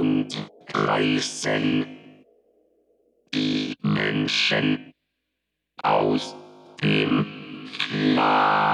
und reißen die Menschen aus dem Schlaf.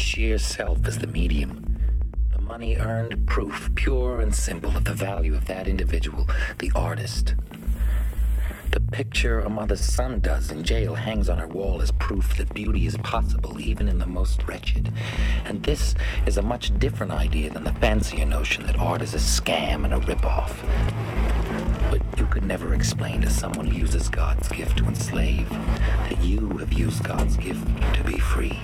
Sheer self as the medium. The money earned, proof, pure and simple of the value of that individual, the artist. The picture a mother's son does in jail hangs on her wall as proof that beauty is possible even in the most wretched. And this is a much different idea than the fancier notion that art is a scam and a ripoff. But you could never explain to someone who uses God's gift to enslave that you have used God's gift to be free.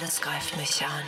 Alles greift mich an.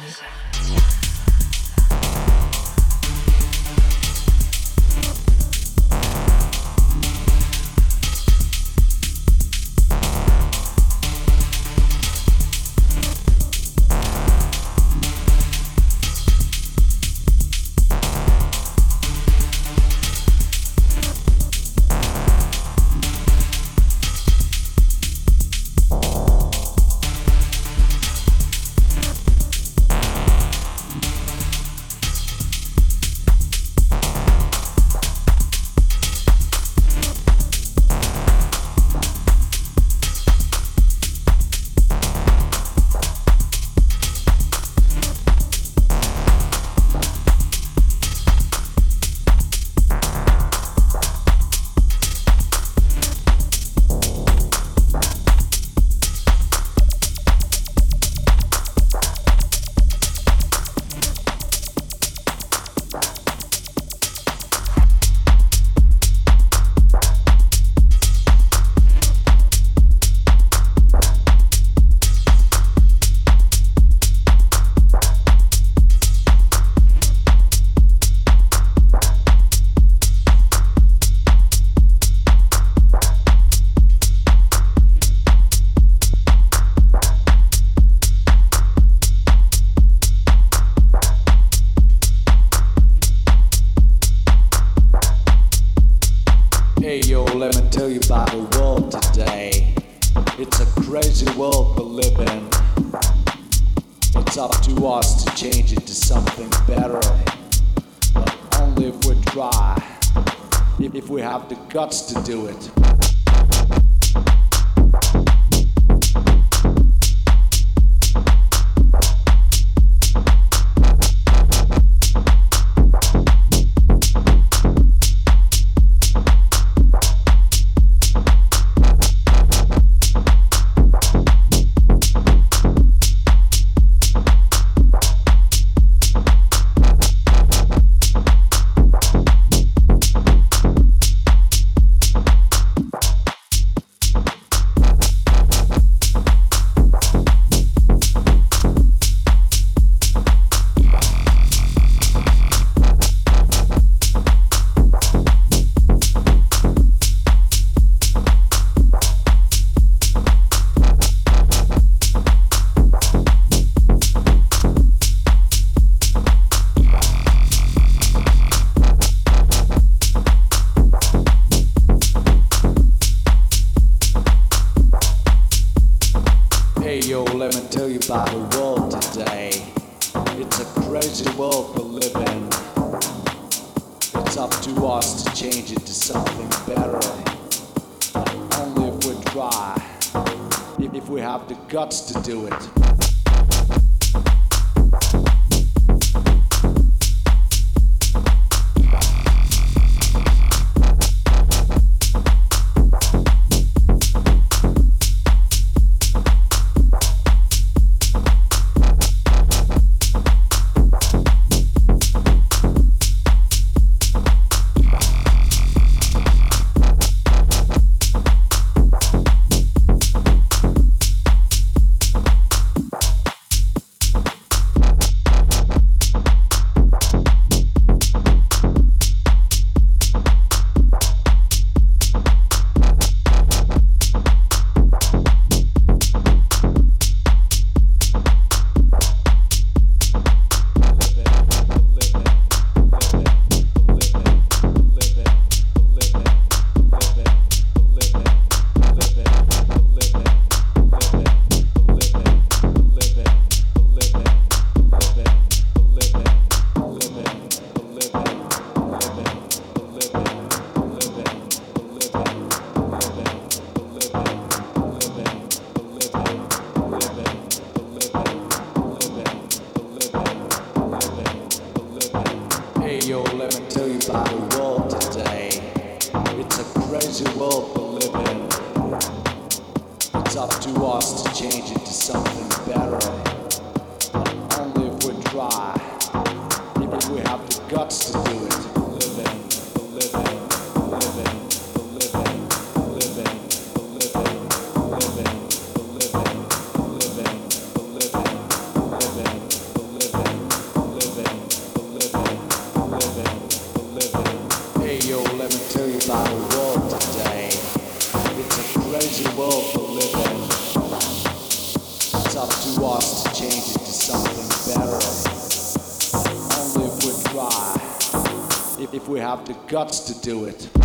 Guts to do it.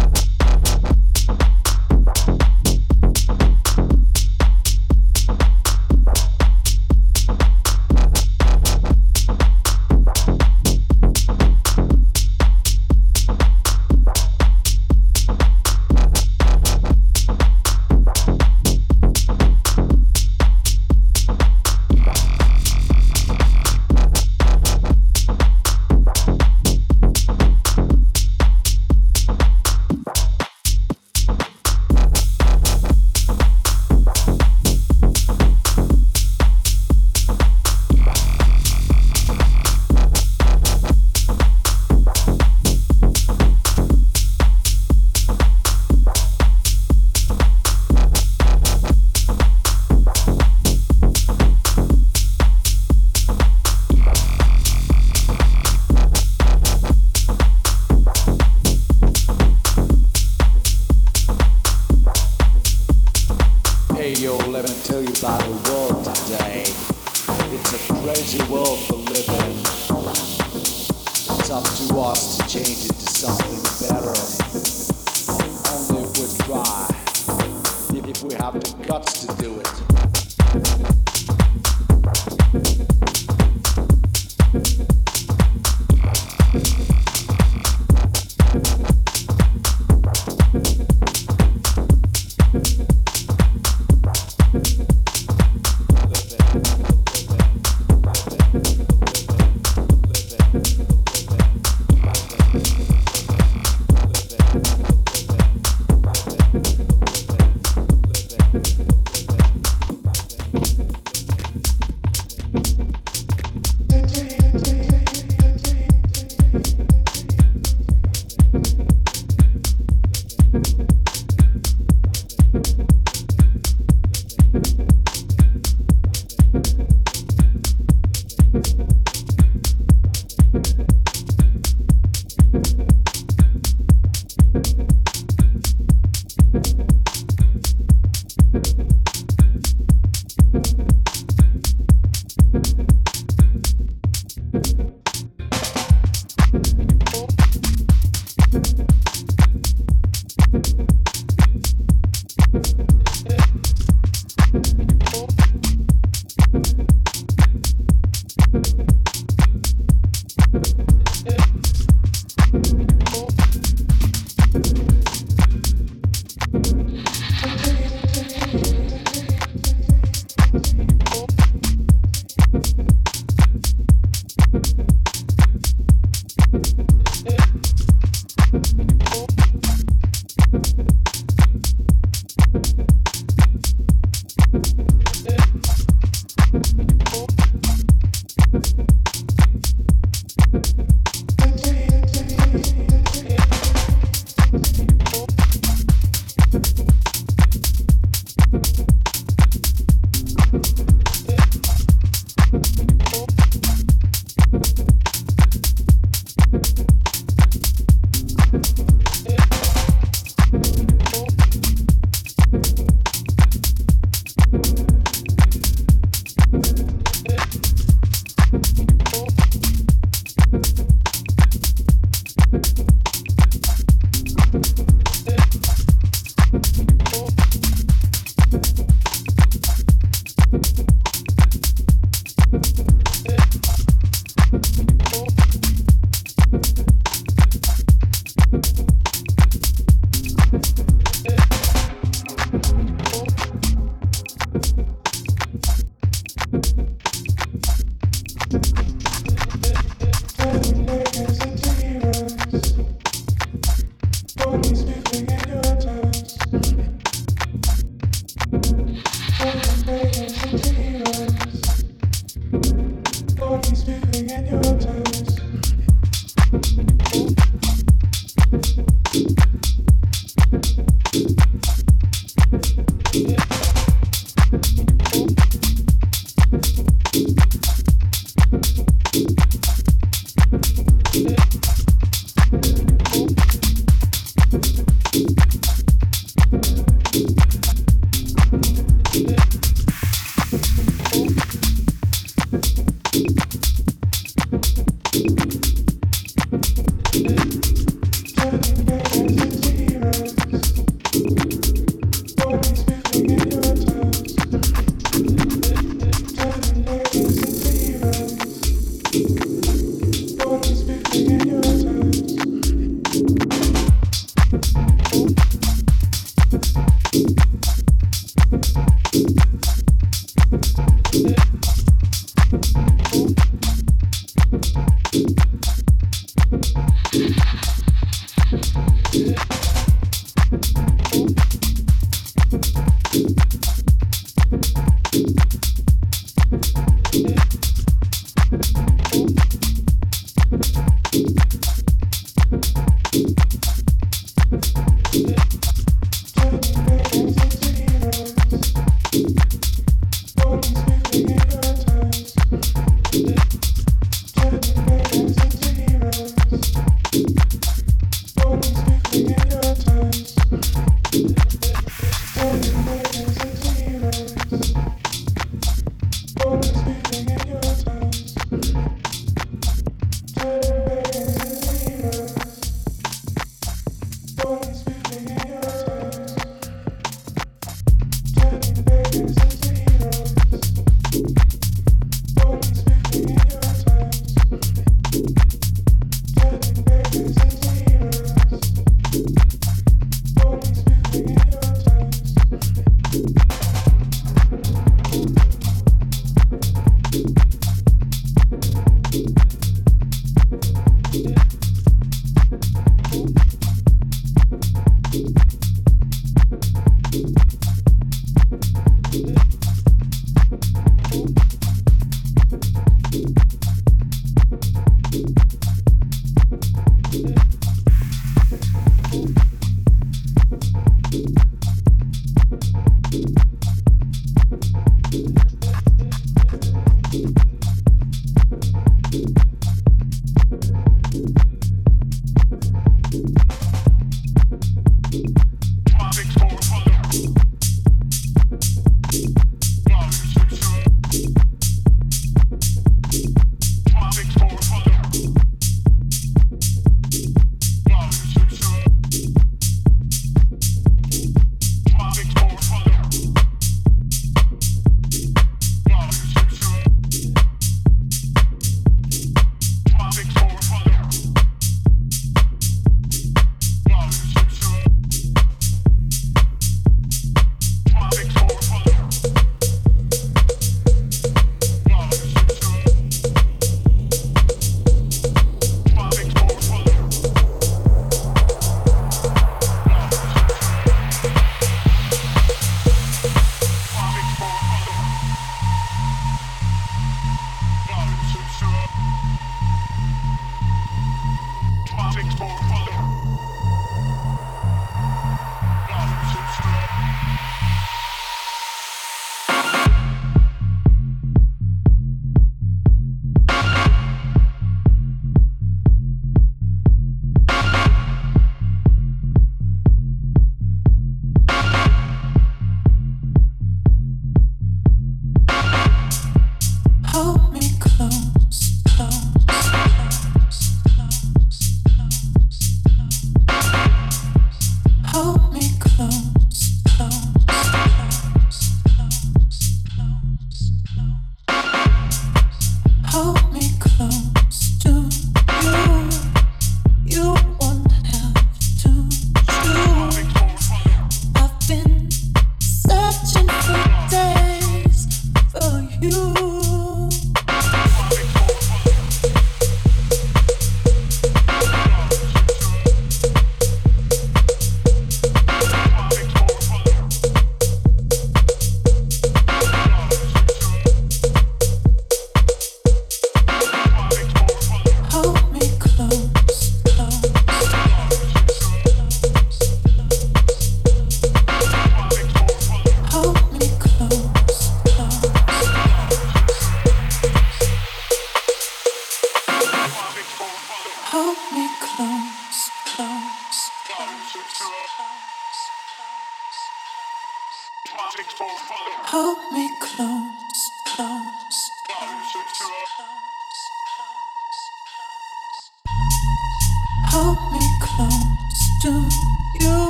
Hey yo, let me tell you about the world today. It's a crazy world for living. It's up to us to change it to something better. Only if we try, if we have the guts to do it.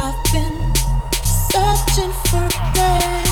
I've been searching for that.